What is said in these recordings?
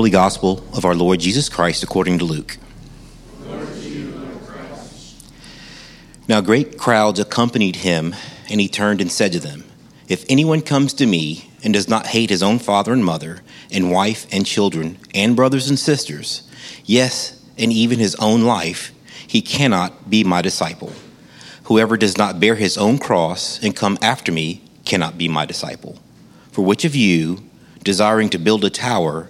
Holy Gospel of our Lord Jesus Christ according to Luke. Now great crowds accompanied him, and he turned and said to them, If anyone comes to me and does not hate his own father and mother, and wife and children, and brothers and sisters, yes, and even his own life, he cannot be my disciple. Whoever does not bear his own cross and come after me cannot be my disciple. For which of you, desiring to build a tower,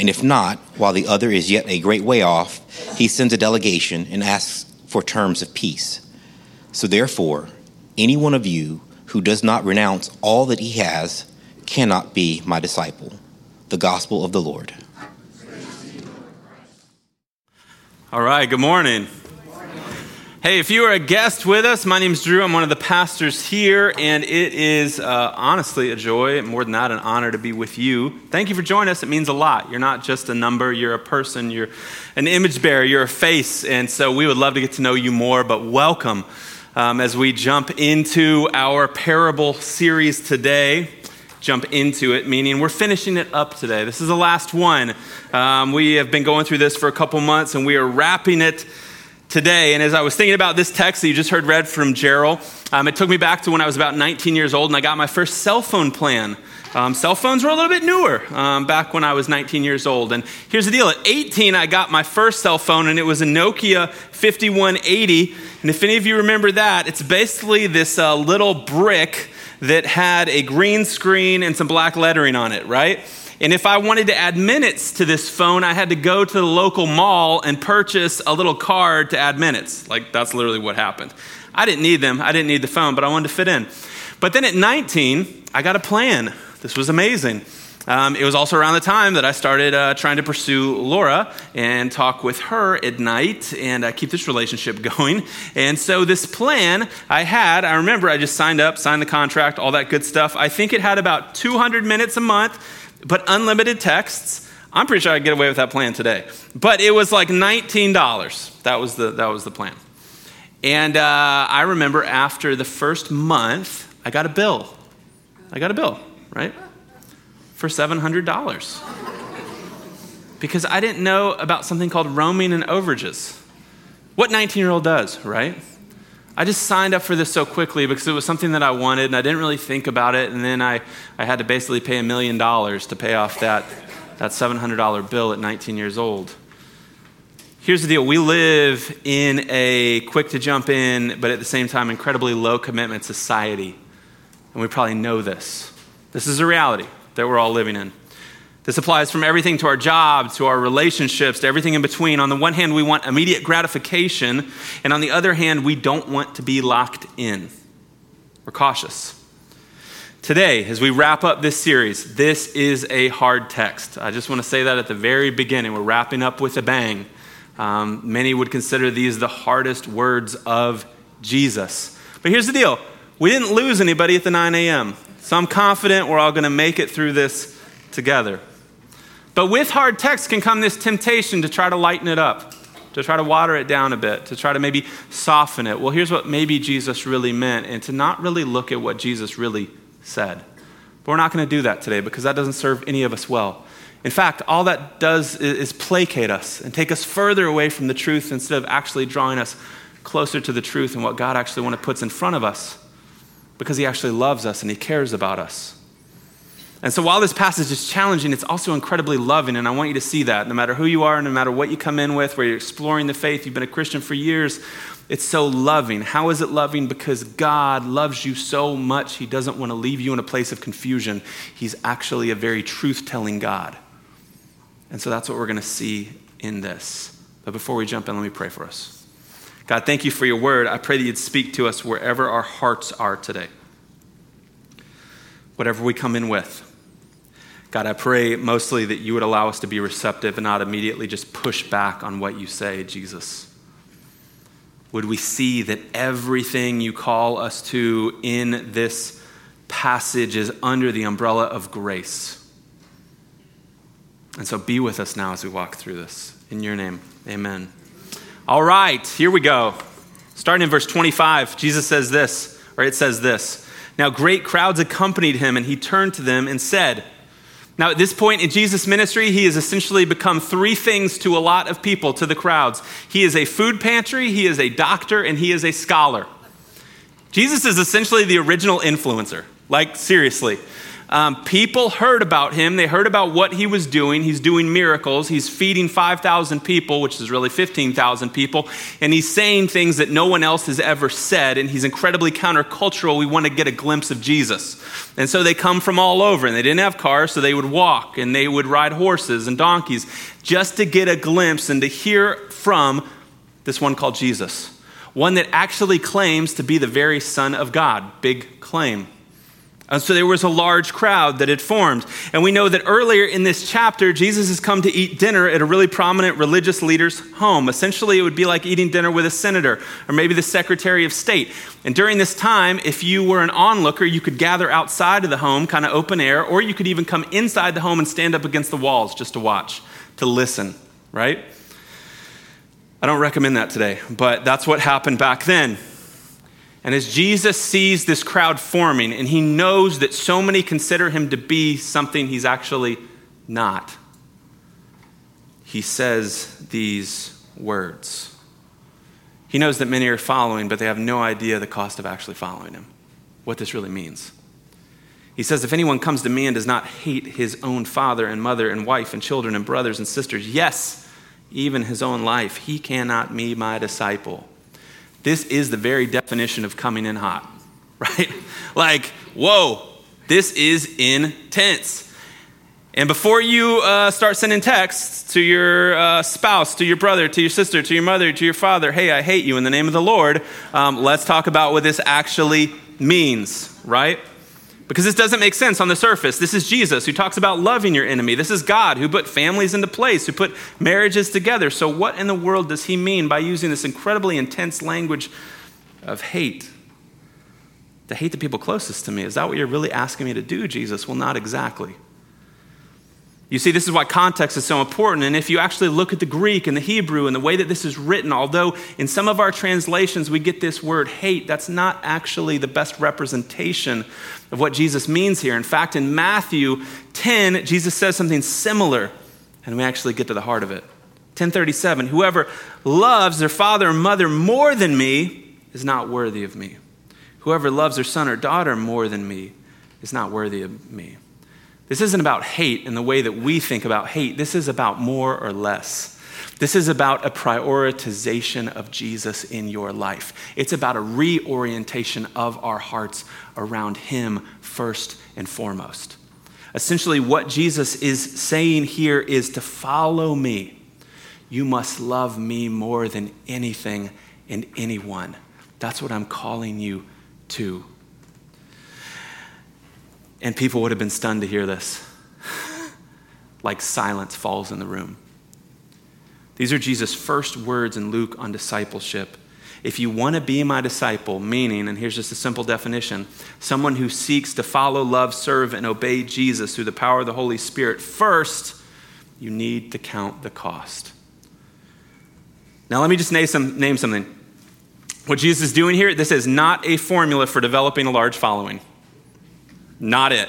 And if not, while the other is yet a great way off, he sends a delegation and asks for terms of peace. So therefore, any one of you who does not renounce all that he has cannot be my disciple. The gospel of the Lord. All right, good morning. Hey, if you are a guest with us, my name is Drew. I'm one of the pastors here, and it is uh, honestly a joy, more than that, an honor to be with you. Thank you for joining us. It means a lot. You're not just a number, you're a person, you're an image bearer, you're a face, and so we would love to get to know you more, but welcome um, as we jump into our parable series today. Jump into it, meaning we're finishing it up today. This is the last one. Um, we have been going through this for a couple months, and we are wrapping it today. And as I was thinking about this text that you just heard read from Gerald, um, it took me back to when I was about 19 years old and I got my first cell phone plan. Um, cell phones were a little bit newer um, back when I was 19 years old. And here's the deal at 18, I got my first cell phone, and it was a Nokia 5180. And if any of you remember that, it's basically this uh, little brick that had a green screen and some black lettering on it, right? And if I wanted to add minutes to this phone, I had to go to the local mall and purchase a little card to add minutes. Like, that's literally what happened. I didn't need them, I didn't need the phone, but I wanted to fit in. But then at 19, I got a plan. This was amazing. Um, it was also around the time that I started uh, trying to pursue Laura and talk with her at night and uh, keep this relationship going. And so, this plan I had, I remember I just signed up, signed the contract, all that good stuff. I think it had about 200 minutes a month, but unlimited texts. I'm pretty sure I'd get away with that plan today. But it was like $19. That was the, that was the plan. And uh, I remember after the first month, I got a bill. I got a bill, right? For $700. Because I didn't know about something called roaming and overages. What 19 year old does, right? I just signed up for this so quickly because it was something that I wanted and I didn't really think about it. And then I, I had to basically pay a million dollars to pay off that, that $700 bill at 19 years old. Here's the deal we live in a quick to jump in, but at the same time, incredibly low commitment society. And we probably know this. This is a reality that we're all living in. This applies from everything to our job, to our relationships, to everything in between. On the one hand, we want immediate gratification, and on the other hand, we don't want to be locked in. We're cautious. Today, as we wrap up this series, this is a hard text. I just want to say that at the very beginning. We're wrapping up with a bang. Um, many would consider these the hardest words of Jesus. But here's the deal we didn't lose anybody at the 9 a.m., so I'm confident we're all going to make it through this together. But with hard text can come this temptation to try to lighten it up, to try to water it down a bit, to try to maybe soften it. Well, here's what maybe Jesus really meant, and to not really look at what Jesus really said. But we're not going to do that today because that doesn't serve any of us well. In fact, all that does is placate us and take us further away from the truth instead of actually drawing us closer to the truth and what God actually wants to put in front of us because He actually loves us and He cares about us. And so while this passage is challenging, it's also incredibly loving, and I want you to see that. No matter who you are, no matter what you come in with, where you're exploring the faith, you've been a Christian for years, it's so loving. How is it loving? Because God loves you so much, He doesn't want to leave you in a place of confusion. He's actually a very truth telling God. And so that's what we're going to see in this. But before we jump in, let me pray for us. God, thank you for your word. I pray that you'd speak to us wherever our hearts are today, whatever we come in with. God, I pray mostly that you would allow us to be receptive and not immediately just push back on what you say, Jesus. Would we see that everything you call us to in this passage is under the umbrella of grace? And so be with us now as we walk through this. In your name, amen. All right, here we go. Starting in verse 25, Jesus says this, or it says this. Now, great crowds accompanied him, and he turned to them and said, now, at this point in Jesus' ministry, he has essentially become three things to a lot of people, to the crowds. He is a food pantry, he is a doctor, and he is a scholar. Jesus is essentially the original influencer. Like, seriously. Um, people heard about him. They heard about what he was doing. He's doing miracles. He's feeding 5,000 people, which is really 15,000 people. And he's saying things that no one else has ever said. And he's incredibly countercultural. We want to get a glimpse of Jesus. And so they come from all over. And they didn't have cars, so they would walk and they would ride horses and donkeys just to get a glimpse and to hear from this one called Jesus. One that actually claims to be the very Son of God. Big claim. And so there was a large crowd that had formed. And we know that earlier in this chapter, Jesus has come to eat dinner at a really prominent religious leader's home. Essentially, it would be like eating dinner with a senator or maybe the Secretary of State. And during this time, if you were an onlooker, you could gather outside of the home, kind of open air, or you could even come inside the home and stand up against the walls just to watch, to listen, right? I don't recommend that today, but that's what happened back then. And as Jesus sees this crowd forming, and he knows that so many consider him to be something he's actually not, he says these words. He knows that many are following, but they have no idea the cost of actually following him, what this really means. He says, If anyone comes to me and does not hate his own father and mother and wife and children and brothers and sisters, yes, even his own life, he cannot be my disciple. This is the very definition of coming in hot, right? like, whoa, this is intense. And before you uh, start sending texts to your uh, spouse, to your brother, to your sister, to your mother, to your father, hey, I hate you in the name of the Lord, um, let's talk about what this actually means, right? Because this doesn't make sense on the surface. This is Jesus who talks about loving your enemy. This is God who put families into place, who put marriages together. So, what in the world does he mean by using this incredibly intense language of hate? To hate the people closest to me. Is that what you're really asking me to do, Jesus? Well, not exactly. You see, this is why context is so important. And if you actually look at the Greek and the Hebrew and the way that this is written, although in some of our translations we get this word hate, that's not actually the best representation of what Jesus means here. In fact, in Matthew 10, Jesus says something similar, and we actually get to the heart of it. 1037 Whoever loves their father or mother more than me is not worthy of me. Whoever loves their son or daughter more than me is not worthy of me. This isn't about hate in the way that we think about hate. This is about more or less. This is about a prioritization of Jesus in your life. It's about a reorientation of our hearts around Him first and foremost. Essentially, what Jesus is saying here is to follow me, you must love me more than anything and anyone. That's what I'm calling you to. And people would have been stunned to hear this. like silence falls in the room. These are Jesus' first words in Luke on discipleship. If you want to be my disciple, meaning, and here's just a simple definition someone who seeks to follow, love, serve, and obey Jesus through the power of the Holy Spirit, first, you need to count the cost. Now, let me just name, some, name something. What Jesus is doing here, this is not a formula for developing a large following. Not it.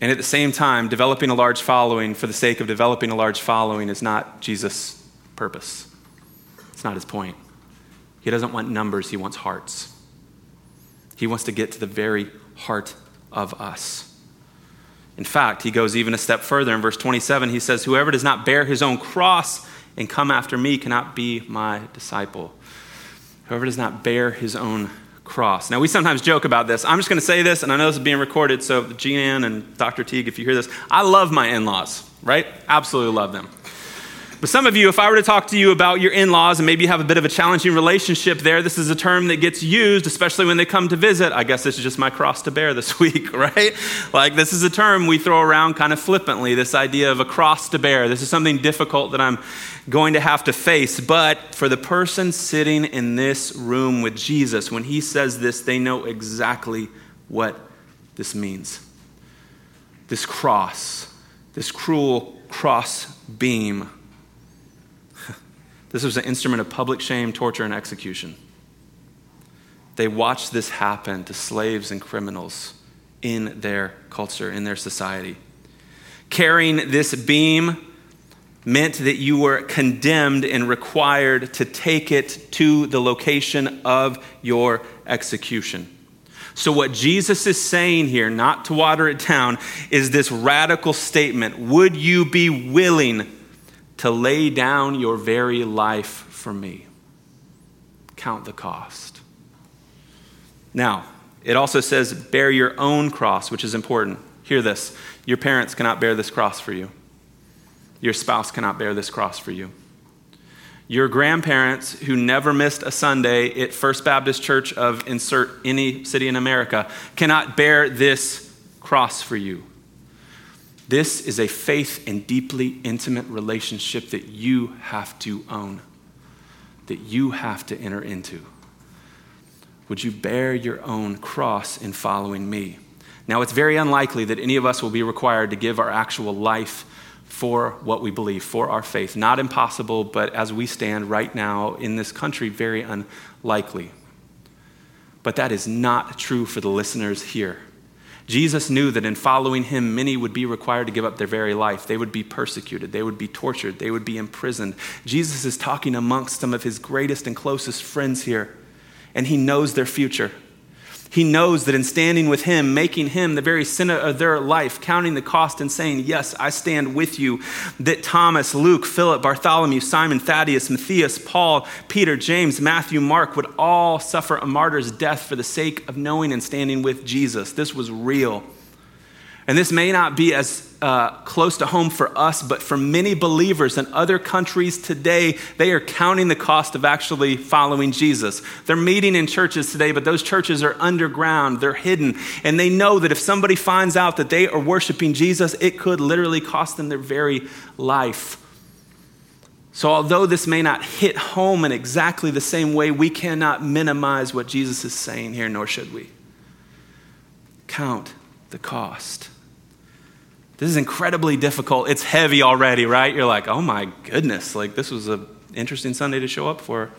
And at the same time, developing a large following for the sake of developing a large following is not Jesus' purpose. It's not his point. He doesn't want numbers, he wants hearts. He wants to get to the very heart of us. In fact, he goes even a step further. In verse 27, he says, Whoever does not bear his own cross and come after me cannot be my disciple. Whoever does not bear his own cross. Now, we sometimes joke about this. I'm just going to say this, and I know this is being recorded, so Jean and Dr. Teague, if you hear this, I love my in laws, right? Absolutely love them. But some of you, if I were to talk to you about your in laws and maybe you have a bit of a challenging relationship there, this is a term that gets used, especially when they come to visit. I guess this is just my cross to bear this week, right? Like, this is a term we throw around kind of flippantly this idea of a cross to bear. This is something difficult that I'm going to have to face. But for the person sitting in this room with Jesus, when he says this, they know exactly what this means. This cross, this cruel cross beam. This was an instrument of public shame, torture, and execution. They watched this happen to slaves and criminals in their culture, in their society. Carrying this beam meant that you were condemned and required to take it to the location of your execution. So, what Jesus is saying here, not to water it down, is this radical statement Would you be willing to lay down your very life for me? Count the cost. Now, it also says, bear your own cross, which is important. Hear this your parents cannot bear this cross for you, your spouse cannot bear this cross for you. Your grandparents who never missed a Sunday at First Baptist Church of insert any city in America cannot bear this cross for you. This is a faith and deeply intimate relationship that you have to own, that you have to enter into. Would you bear your own cross in following me? Now, it's very unlikely that any of us will be required to give our actual life for what we believe, for our faith. Not impossible, but as we stand right now in this country, very unlikely. But that is not true for the listeners here. Jesus knew that in following him, many would be required to give up their very life. They would be persecuted, they would be tortured, they would be imprisoned. Jesus is talking amongst some of his greatest and closest friends here, and he knows their future. He knows that in standing with him, making him the very center of their life, counting the cost and saying, Yes, I stand with you, that Thomas, Luke, Philip, Bartholomew, Simon, Thaddeus, Matthias, Paul, Peter, James, Matthew, Mark would all suffer a martyr's death for the sake of knowing and standing with Jesus. This was real. And this may not be as uh, close to home for us, but for many believers in other countries today, they are counting the cost of actually following Jesus. They're meeting in churches today, but those churches are underground, they're hidden, and they know that if somebody finds out that they are worshiping Jesus, it could literally cost them their very life. So, although this may not hit home in exactly the same way, we cannot minimize what Jesus is saying here, nor should we. Count the cost. This is incredibly difficult. It's heavy already, right? You're like, oh my goodness, like this was an interesting Sunday to show up for.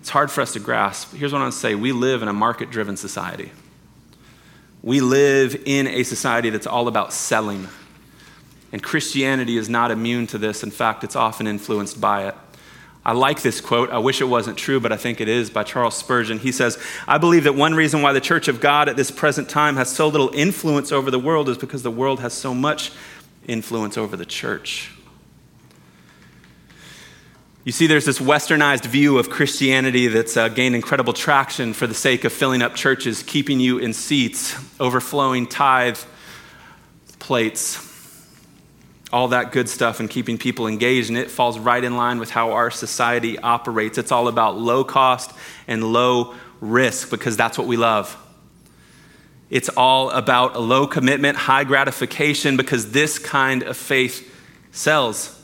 It's hard for us to grasp. Here's what I want to say we live in a market driven society. We live in a society that's all about selling. And Christianity is not immune to this. In fact, it's often influenced by it. I like this quote. I wish it wasn't true, but I think it is by Charles Spurgeon. He says, I believe that one reason why the Church of God at this present time has so little influence over the world is because the world has so much influence over the church. You see, there's this westernized view of Christianity that's uh, gained incredible traction for the sake of filling up churches, keeping you in seats, overflowing tithe plates all that good stuff and keeping people engaged, and it falls right in line with how our society operates. It's all about low cost and low risk because that's what we love. It's all about a low commitment, high gratification because this kind of faith sells.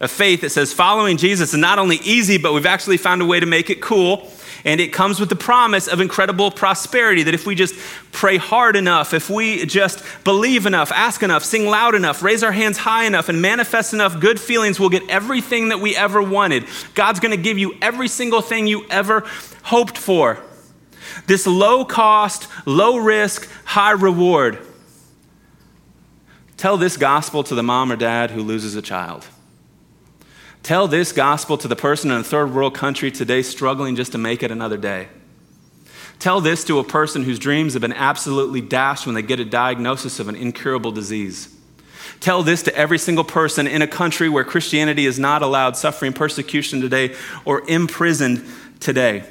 A faith that says following Jesus is not only easy, but we've actually found a way to make it cool and it comes with the promise of incredible prosperity that if we just pray hard enough, if we just believe enough, ask enough, sing loud enough, raise our hands high enough, and manifest enough good feelings, we'll get everything that we ever wanted. God's going to give you every single thing you ever hoped for. This low cost, low risk, high reward. Tell this gospel to the mom or dad who loses a child. Tell this gospel to the person in a third world country today struggling just to make it another day. Tell this to a person whose dreams have been absolutely dashed when they get a diagnosis of an incurable disease. Tell this to every single person in a country where Christianity is not allowed, suffering persecution today, or imprisoned today.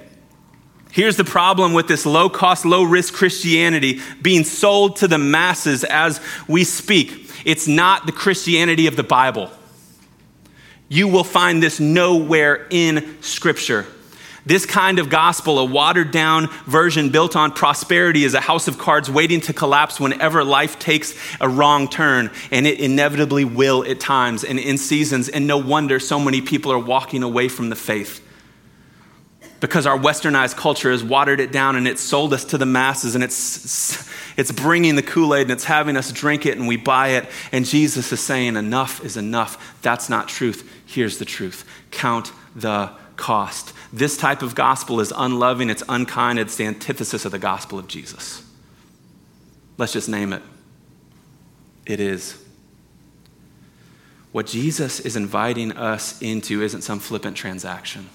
Here's the problem with this low cost, low risk Christianity being sold to the masses as we speak it's not the Christianity of the Bible. You will find this nowhere in Scripture. This kind of gospel, a watered down version built on prosperity, is a house of cards waiting to collapse whenever life takes a wrong turn. And it inevitably will at times and in seasons. And no wonder so many people are walking away from the faith. Because our westernized culture has watered it down and it's sold us to the masses and it's, it's bringing the Kool Aid and it's having us drink it and we buy it. And Jesus is saying, enough is enough. That's not truth. Here's the truth count the cost. This type of gospel is unloving, it's unkind, it's the antithesis of the gospel of Jesus. Let's just name it. It is. What Jesus is inviting us into isn't some flippant transaction.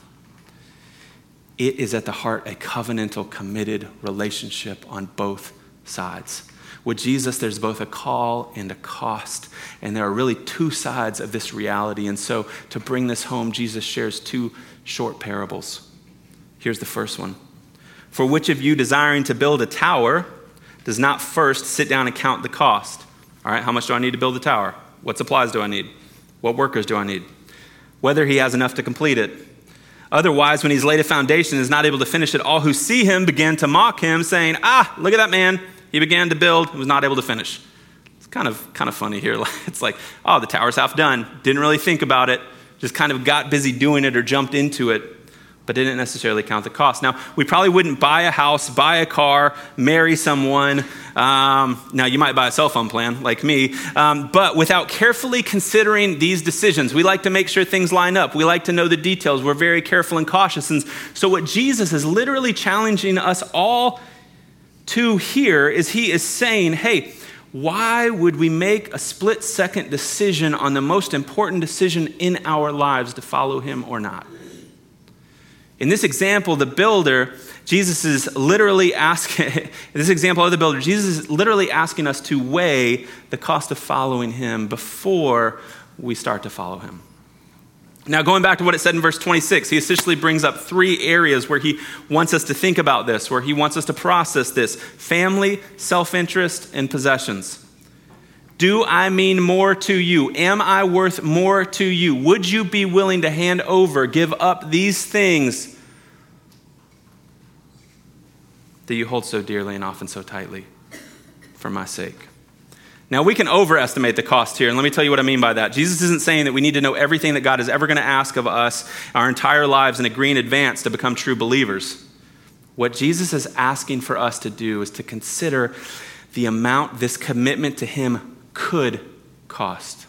It is at the heart a covenantal, committed relationship on both sides. With Jesus, there's both a call and a cost. And there are really two sides of this reality. And so, to bring this home, Jesus shares two short parables. Here's the first one For which of you desiring to build a tower does not first sit down and count the cost? All right, how much do I need to build the tower? What supplies do I need? What workers do I need? Whether he has enough to complete it. Otherwise, when he's laid a foundation and is not able to finish it, all who see him begin to mock him, saying, Ah, look at that man. He began to build, and was not able to finish. It's kind of, kind of funny here. It's like, oh, the tower's half done. Didn't really think about it. Just kind of got busy doing it or jumped into it, but didn't necessarily count the cost. Now, we probably wouldn't buy a house, buy a car, marry someone. Um, now, you might buy a cell phone plan like me, um, but without carefully considering these decisions, we like to make sure things line up. We like to know the details. We're very careful and cautious. And so, what Jesus is literally challenging us all to here is he is saying, hey, why would we make a split second decision on the most important decision in our lives to follow him or not? In this example, the builder, Jesus is literally asking, this example of the builder, Jesus is literally asking us to weigh the cost of following him before we start to follow him. Now, going back to what it said in verse 26, he essentially brings up three areas where he wants us to think about this, where he wants us to process this family, self interest, and possessions. Do I mean more to you? Am I worth more to you? Would you be willing to hand over, give up these things that you hold so dearly and often so tightly for my sake? Now, we can overestimate the cost here, and let me tell you what I mean by that. Jesus isn't saying that we need to know everything that God is ever going to ask of us our entire lives and agree in advance to become true believers. What Jesus is asking for us to do is to consider the amount this commitment to Him could cost.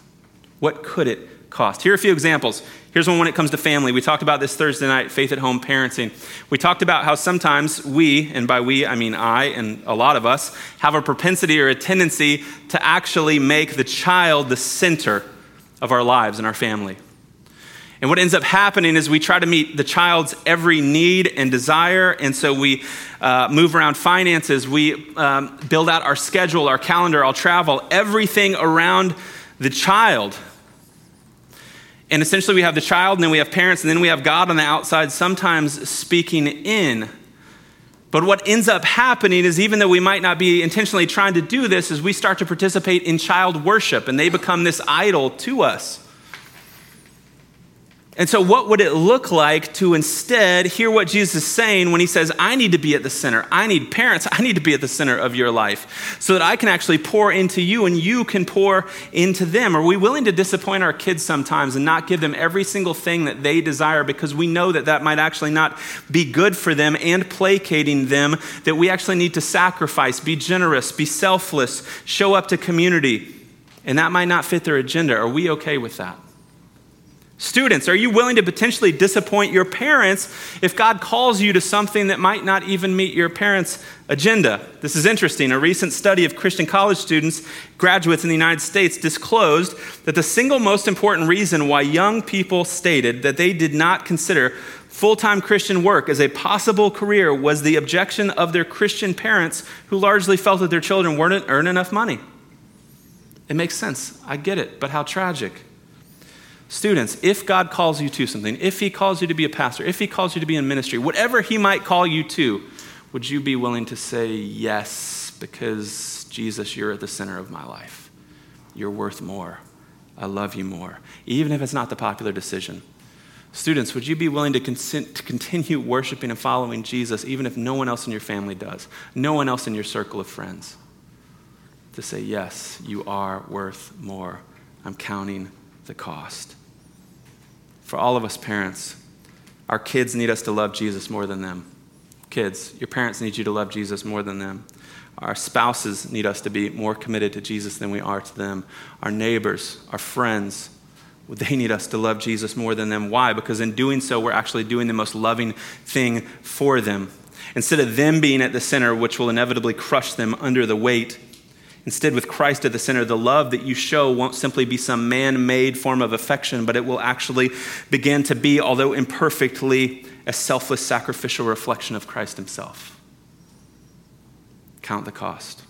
What could it cost? Here are a few examples. Here's one when it comes to family. We talked about this Thursday night, faith at home parenting. We talked about how sometimes we, and by we I mean I and a lot of us, have a propensity or a tendency to actually make the child the center of our lives and our family. And what ends up happening is we try to meet the child's every need and desire. And so we uh, move around finances, we um, build out our schedule, our calendar, our travel, everything around the child. And essentially, we have the child, and then we have parents, and then we have God on the outside, sometimes speaking in. But what ends up happening is, even though we might not be intentionally trying to do this, is we start to participate in child worship, and they become this idol to us. And so, what would it look like to instead hear what Jesus is saying when he says, I need to be at the center? I need parents, I need to be at the center of your life so that I can actually pour into you and you can pour into them? Are we willing to disappoint our kids sometimes and not give them every single thing that they desire because we know that that might actually not be good for them and placating them? That we actually need to sacrifice, be generous, be selfless, show up to community, and that might not fit their agenda. Are we okay with that? Students, are you willing to potentially disappoint your parents if God calls you to something that might not even meet your parents' agenda? This is interesting. A recent study of Christian college students, graduates in the United States, disclosed that the single most important reason why young people stated that they did not consider full time Christian work as a possible career was the objection of their Christian parents who largely felt that their children wouldn't earn enough money. It makes sense. I get it, but how tragic. Students, if God calls you to something, if He calls you to be a pastor, if He calls you to be in ministry, whatever He might call you to, would you be willing to say yes because Jesus, you're at the center of my life? You're worth more. I love you more, even if it's not the popular decision. Students, would you be willing to, consent, to continue worshiping and following Jesus even if no one else in your family does, no one else in your circle of friends? To say, yes, you are worth more. I'm counting the cost. For all of us parents, our kids need us to love Jesus more than them. Kids, your parents need you to love Jesus more than them. Our spouses need us to be more committed to Jesus than we are to them. Our neighbors, our friends, they need us to love Jesus more than them. Why? Because in doing so, we're actually doing the most loving thing for them. Instead of them being at the center, which will inevitably crush them under the weight, instead, with Christ at the center, the love that you show won't simply be some man made form of affection, but it will actually begin to be, although imperfectly, a selfless, sacrificial reflection of Christ Himself. Count the cost.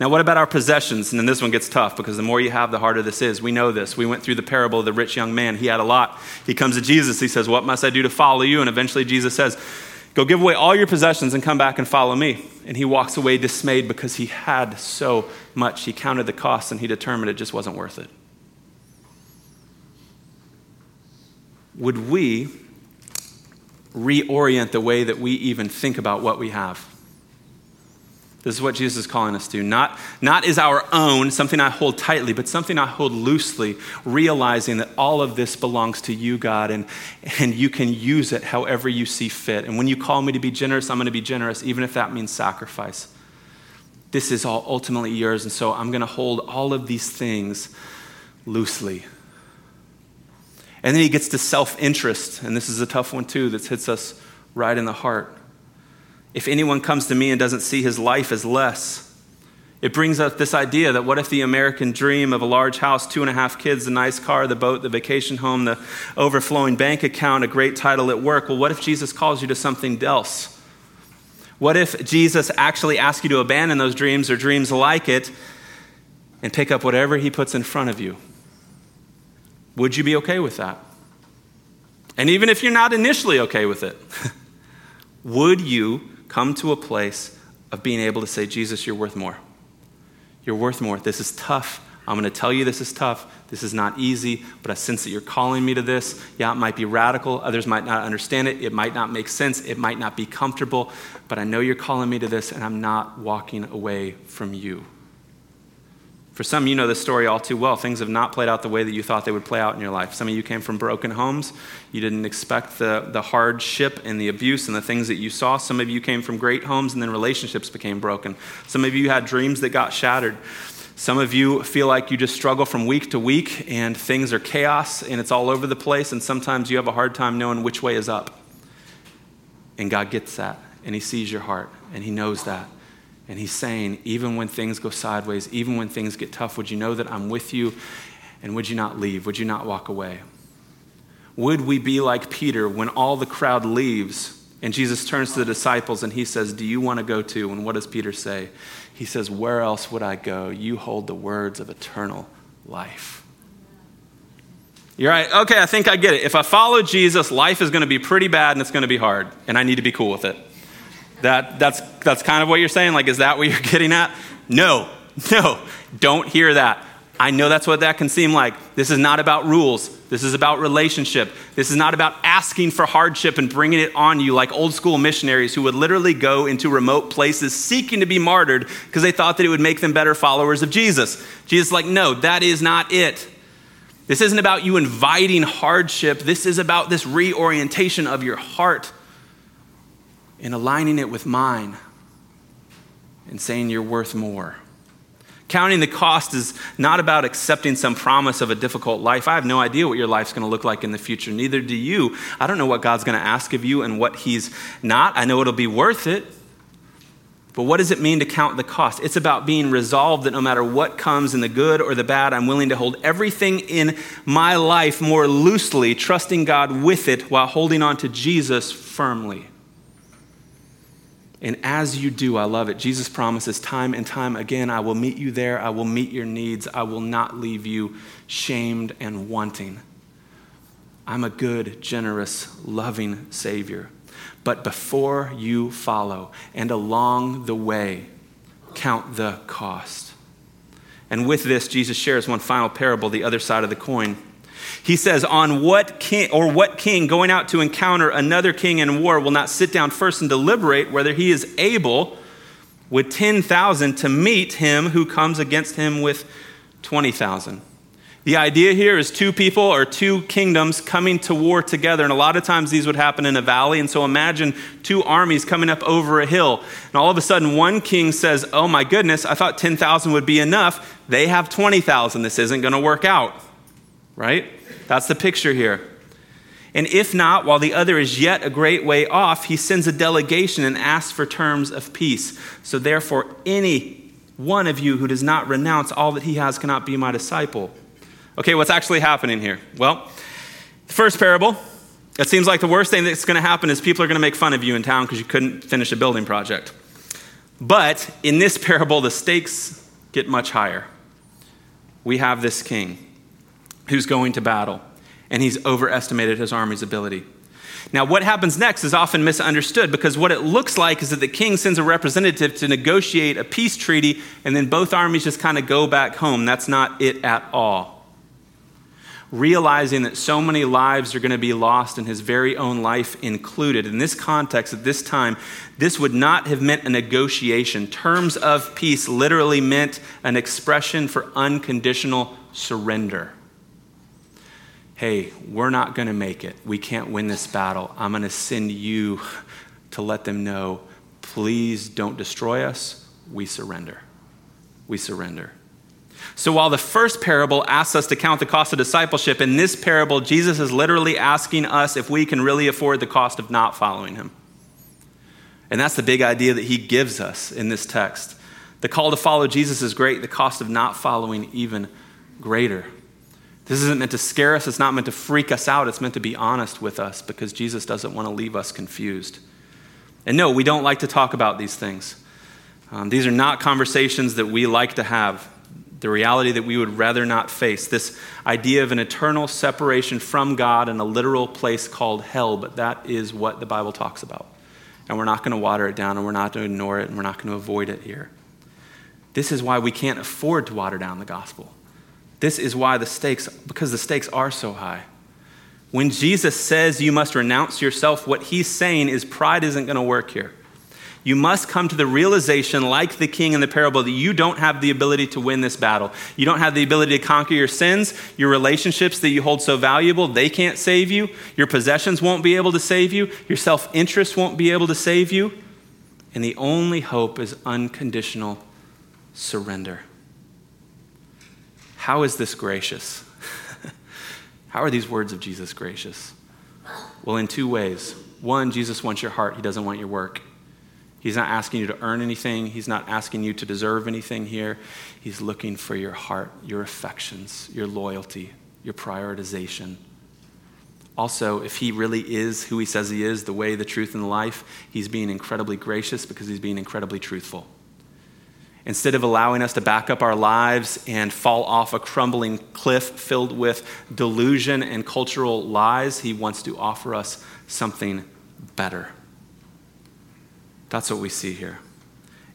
Now, what about our possessions? And then this one gets tough because the more you have, the harder this is. We know this. We went through the parable of the rich young man. He had a lot. He comes to Jesus. He says, What must I do to follow you? And eventually Jesus says, Go give away all your possessions and come back and follow me. And he walks away dismayed because he had so much. He counted the cost and he determined it just wasn't worth it. Would we reorient the way that we even think about what we have? This is what Jesus is calling us to. Not, not is our own, something I hold tightly, but something I hold loosely, realizing that all of this belongs to you, God, and, and you can use it however you see fit. And when you call me to be generous, I'm going to be generous, even if that means sacrifice. This is all ultimately yours, and so I'm going to hold all of these things loosely. And then he gets to self interest, and this is a tough one too that hits us right in the heart. If anyone comes to me and doesn't see his life as less, it brings up this idea that what if the American dream of a large house, two and a half kids, a nice car, the boat, the vacation home, the overflowing bank account, a great title at work? Well, what if Jesus calls you to something else? What if Jesus actually asks you to abandon those dreams or dreams like it and pick up whatever he puts in front of you? Would you be okay with that? And even if you're not initially okay with it, would you come to a place of being able to say, Jesus, you're worth more. You're worth more. This is tough. I'm going to tell you this is tough. This is not easy, but I sense that you're calling me to this. Yeah, it might be radical. Others might not understand it. It might not make sense. It might not be comfortable, but I know you're calling me to this, and I'm not walking away from you. For some, you know this story all too well. Things have not played out the way that you thought they would play out in your life. Some of you came from broken homes. You didn't expect the, the hardship and the abuse and the things that you saw. Some of you came from great homes and then relationships became broken. Some of you had dreams that got shattered. Some of you feel like you just struggle from week to week and things are chaos and it's all over the place, and sometimes you have a hard time knowing which way is up. And God gets that, and He sees your heart, and He knows that. And he's saying, even when things go sideways, even when things get tough, would you know that I'm with you? And would you not leave? Would you not walk away? Would we be like Peter when all the crowd leaves and Jesus turns to the disciples and he says, Do you want to go too? And what does Peter say? He says, Where else would I go? You hold the words of eternal life. You're right. Okay, I think I get it. If I follow Jesus, life is going to be pretty bad and it's going to be hard, and I need to be cool with it. That, that's, that's kind of what you're saying? Like, is that what you're getting at? No, no, don't hear that. I know that's what that can seem like. This is not about rules. This is about relationship. This is not about asking for hardship and bringing it on you like old school missionaries who would literally go into remote places seeking to be martyred because they thought that it would make them better followers of Jesus. Jesus like, no, that is not it. This isn't about you inviting hardship. This is about this reorientation of your heart and aligning it with mine and saying you're worth more. Counting the cost is not about accepting some promise of a difficult life. I have no idea what your life's going to look like in the future. Neither do you. I don't know what God's going to ask of you and what He's not. I know it'll be worth it. But what does it mean to count the cost? It's about being resolved that no matter what comes in the good or the bad, I'm willing to hold everything in my life more loosely, trusting God with it while holding on to Jesus firmly. And as you do, I love it. Jesus promises time and time again, I will meet you there. I will meet your needs. I will not leave you shamed and wanting. I'm a good, generous, loving Savior. But before you follow and along the way, count the cost. And with this, Jesus shares one final parable, the other side of the coin. He says, On what king or what king going out to encounter another king in war will not sit down first and deliberate whether he is able with 10,000 to meet him who comes against him with 20,000? The idea here is two people or two kingdoms coming to war together. And a lot of times these would happen in a valley. And so imagine two armies coming up over a hill. And all of a sudden, one king says, Oh my goodness, I thought 10,000 would be enough. They have 20,000. This isn't going to work out. Right? That's the picture here. And if not, while the other is yet a great way off, he sends a delegation and asks for terms of peace. So therefore, any one of you who does not renounce all that he has cannot be my disciple. Okay, what's actually happening here? Well, the first parable, it seems like the worst thing that's going to happen is people are going to make fun of you in town because you couldn't finish a building project. But in this parable, the stakes get much higher. We have this king who's going to battle, and he's overestimated his army's ability. Now, what happens next is often misunderstood because what it looks like is that the king sends a representative to negotiate a peace treaty, and then both armies just kind of go back home. That's not it at all realizing that so many lives are going to be lost and his very own life included. In this context, at this time, this would not have meant a negotiation. Terms of peace literally meant an expression for unconditional surrender. Hey, we're not going to make it. We can't win this battle. I'm going to send you to let them know please don't destroy us. We surrender. We surrender. So while the first parable asks us to count the cost of discipleship, in this parable, Jesus is literally asking us if we can really afford the cost of not following him. And that's the big idea that he gives us in this text. The call to follow Jesus is great, the cost of not following even greater. This isn't meant to scare us, it's not meant to freak us out, it's meant to be honest with us because Jesus doesn't want to leave us confused. And no, we don't like to talk about these things. Um, these are not conversations that we like to have the reality that we would rather not face, this idea of an eternal separation from God in a literal place called hell, but that is what the Bible talks about. And we're not going to water it down, and we're not going to ignore it, and we're not going to avoid it here. This is why we can't afford to water down the gospel. This is why the stakes, because the stakes are so high. When Jesus says you must renounce yourself, what he's saying is pride isn't going to work here you must come to the realization, like the king in the parable, that you don't have the ability to win this battle. You don't have the ability to conquer your sins. Your relationships that you hold so valuable, they can't save you. Your possessions won't be able to save you. Your self interest won't be able to save you. And the only hope is unconditional surrender. How is this gracious? How are these words of Jesus gracious? Well, in two ways. One, Jesus wants your heart, He doesn't want your work. He's not asking you to earn anything. He's not asking you to deserve anything here. He's looking for your heart, your affections, your loyalty, your prioritization. Also, if he really is who he says he is, the way, the truth, and the life, he's being incredibly gracious because he's being incredibly truthful. Instead of allowing us to back up our lives and fall off a crumbling cliff filled with delusion and cultural lies, he wants to offer us something better. That's what we see here.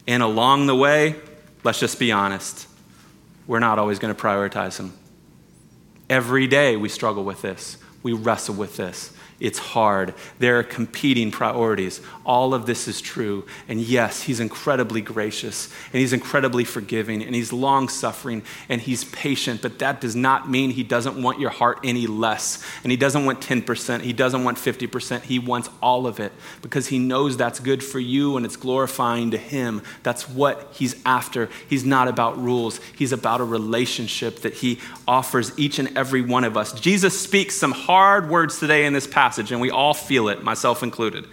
And along the way, let's just be honest, we're not always going to prioritize Him. Every day we struggle with this, we wrestle with this. It's hard. There are competing priorities. All of this is true. And yes, he's incredibly gracious and he's incredibly forgiving and he's long suffering and he's patient, but that does not mean he doesn't want your heart any less. And he doesn't want 10%, he doesn't want 50%. He wants all of it because he knows that's good for you and it's glorifying to him. That's what he's after. He's not about rules, he's about a relationship that he offers each and every one of us. Jesus speaks some hard words today in this passage passage, and we all feel it, myself included.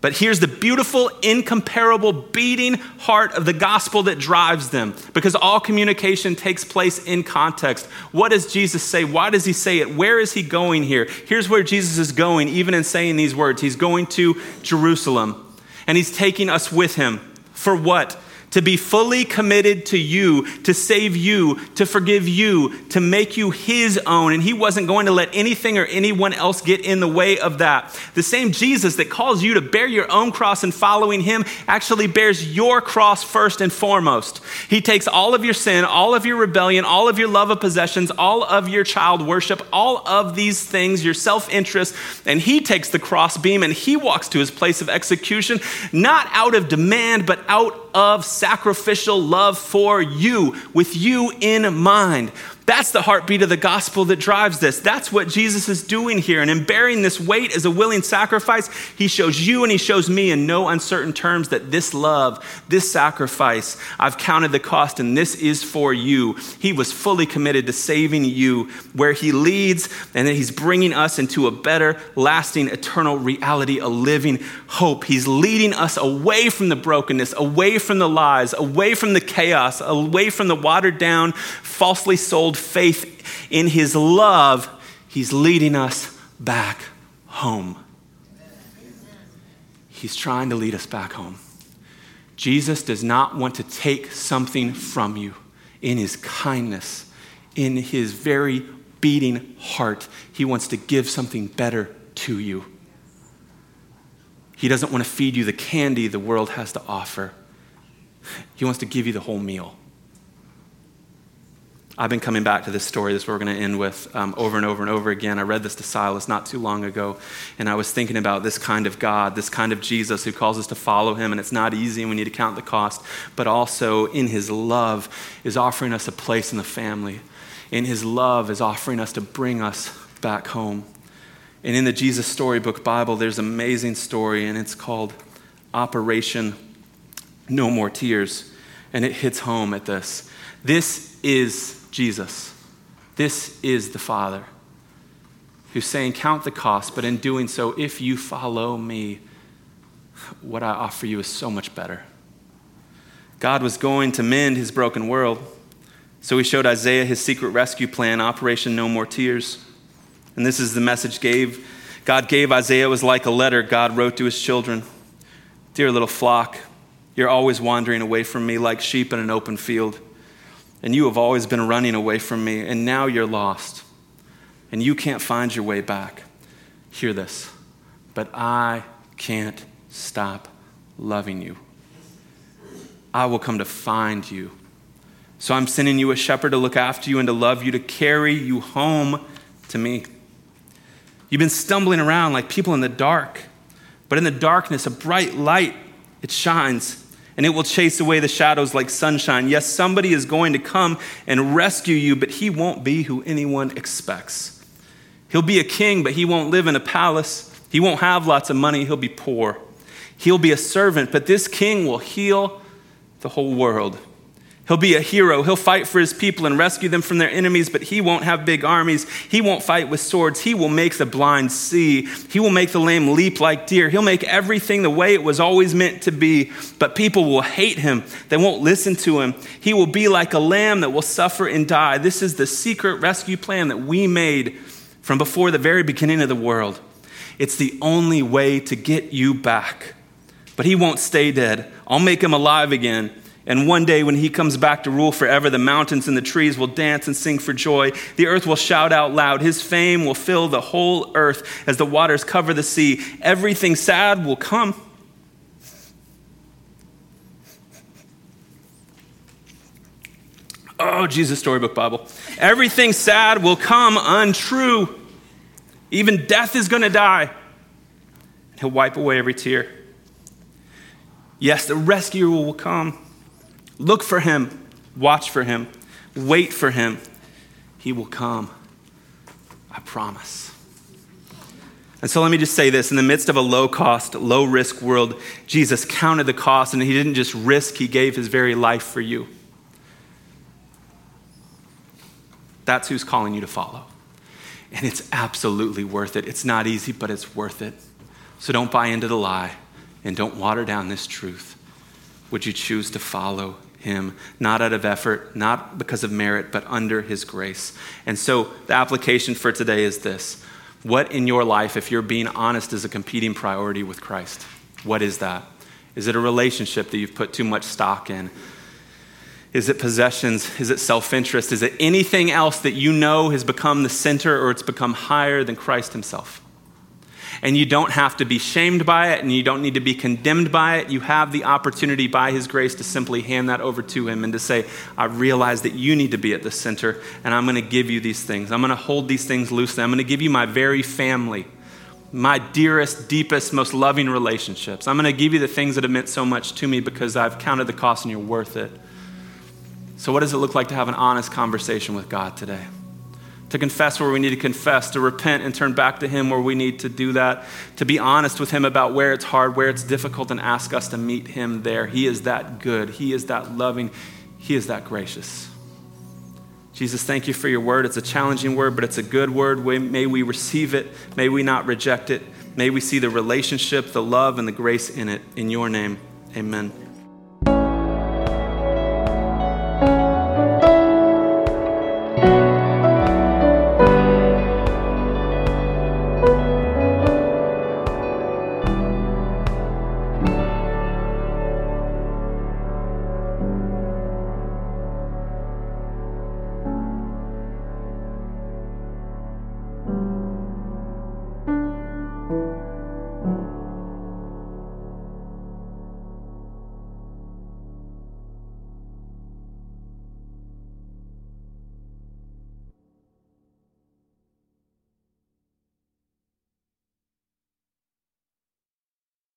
But here's the beautiful, incomparable, beating heart of the gospel that drives them because all communication takes place in context. What does Jesus say? Why does he say it? Where is he going here? Here's where Jesus is going, even in saying these words. He's going to Jerusalem, and he's taking us with him. For what? To be fully committed to you, to save you, to forgive you, to make you his own. And he wasn't going to let anything or anyone else get in the way of that. The same Jesus that calls you to bear your own cross and following him actually bears your cross first and foremost. He takes all of your sin, all of your rebellion, all of your love of possessions, all of your child worship, all of these things, your self interest, and he takes the cross beam and he walks to his place of execution, not out of demand, but out of sacrificial love for you, with you in mind. That's the heartbeat of the gospel that drives this. That's what Jesus is doing here. And in bearing this weight as a willing sacrifice, he shows you and he shows me in no uncertain terms that this love, this sacrifice, I've counted the cost and this is for you. He was fully committed to saving you where he leads, and then he's bringing us into a better, lasting, eternal reality, a living hope. He's leading us away from the brokenness, away from the lies, away from the chaos, away from the watered down, falsely sold faith in his love, he's leading us back home. He's trying to lead us back home. Jesus does not want to take something from you in his kindness, in his very beating heart. He wants to give something better to you. He doesn't want to feed you the candy the world has to offer. He wants to give you the whole meal. I've been coming back to this story. This is what we're going to end with um, over and over and over again. I read this to Silas not too long ago, and I was thinking about this kind of God, this kind of Jesus who calls us to follow him, and it's not easy, and we need to count the cost, but also in his love is offering us a place in the family. In his love is offering us to bring us back home. And in the Jesus Storybook Bible, there's an amazing story, and it's called Operation No More Tears. And it hits home at this. This is Jesus. This is the Father who's saying, Count the cost, but in doing so, if you follow me, what I offer you is so much better. God was going to mend his broken world, so he showed Isaiah his secret rescue plan, Operation No More Tears. And this is the message gave God gave Isaiah was like a letter God wrote to his children. Dear little flock, you're always wandering away from me like sheep in an open field and you have always been running away from me, and now you're lost, and you can't find your way back. Hear this. But I can't stop loving you. I will come to find you. So I'm sending you a shepherd to look after you and to love you, to carry you home to me. You've been stumbling around like people in the dark, but in the darkness, a bright light, it shines and it will chase away the shadows like sunshine. Yes, somebody is going to come and rescue you, but he won't be who anyone expects. He'll be a king, but he won't live in a palace. He won't have lots of money, he'll be poor. He'll be a servant, but this king will heal the whole world. He'll be a hero. He'll fight for his people and rescue them from their enemies, but he won't have big armies. He won't fight with swords. He will make the blind see. He will make the lame leap like deer. He'll make everything the way it was always meant to be, but people will hate him. They won't listen to him. He will be like a lamb that will suffer and die. This is the secret rescue plan that we made from before the very beginning of the world. It's the only way to get you back. But he won't stay dead. I'll make him alive again. And one day, when he comes back to rule forever, the mountains and the trees will dance and sing for joy. The earth will shout out loud. His fame will fill the whole earth as the waters cover the sea. Everything sad will come. Oh, Jesus Storybook Bible. Everything sad will come untrue. Even death is going to die. He'll wipe away every tear. Yes, the rescuer will come. Look for him, watch for him, wait for him. He will come. I promise. And so let me just say this in the midst of a low cost, low risk world, Jesus counted the cost and he didn't just risk, he gave his very life for you. That's who's calling you to follow. And it's absolutely worth it. It's not easy, but it's worth it. So don't buy into the lie and don't water down this truth. Would you choose to follow him, not out of effort, not because of merit, but under his grace? And so the application for today is this What in your life, if you're being honest, is a competing priority with Christ? What is that? Is it a relationship that you've put too much stock in? Is it possessions? Is it self interest? Is it anything else that you know has become the center or it's become higher than Christ Himself? And you don't have to be shamed by it and you don't need to be condemned by it. You have the opportunity by His grace to simply hand that over to Him and to say, I realize that you need to be at the center and I'm going to give you these things. I'm going to hold these things loosely. I'm going to give you my very family, my dearest, deepest, most loving relationships. I'm going to give you the things that have meant so much to me because I've counted the cost and you're worth it. So, what does it look like to have an honest conversation with God today? To confess where we need to confess, to repent and turn back to Him where we need to do that, to be honest with Him about where it's hard, where it's difficult, and ask us to meet Him there. He is that good, He is that loving, He is that gracious. Jesus, thank you for your word. It's a challenging word, but it's a good word. May we receive it. May we not reject it. May we see the relationship, the love, and the grace in it. In your name, amen.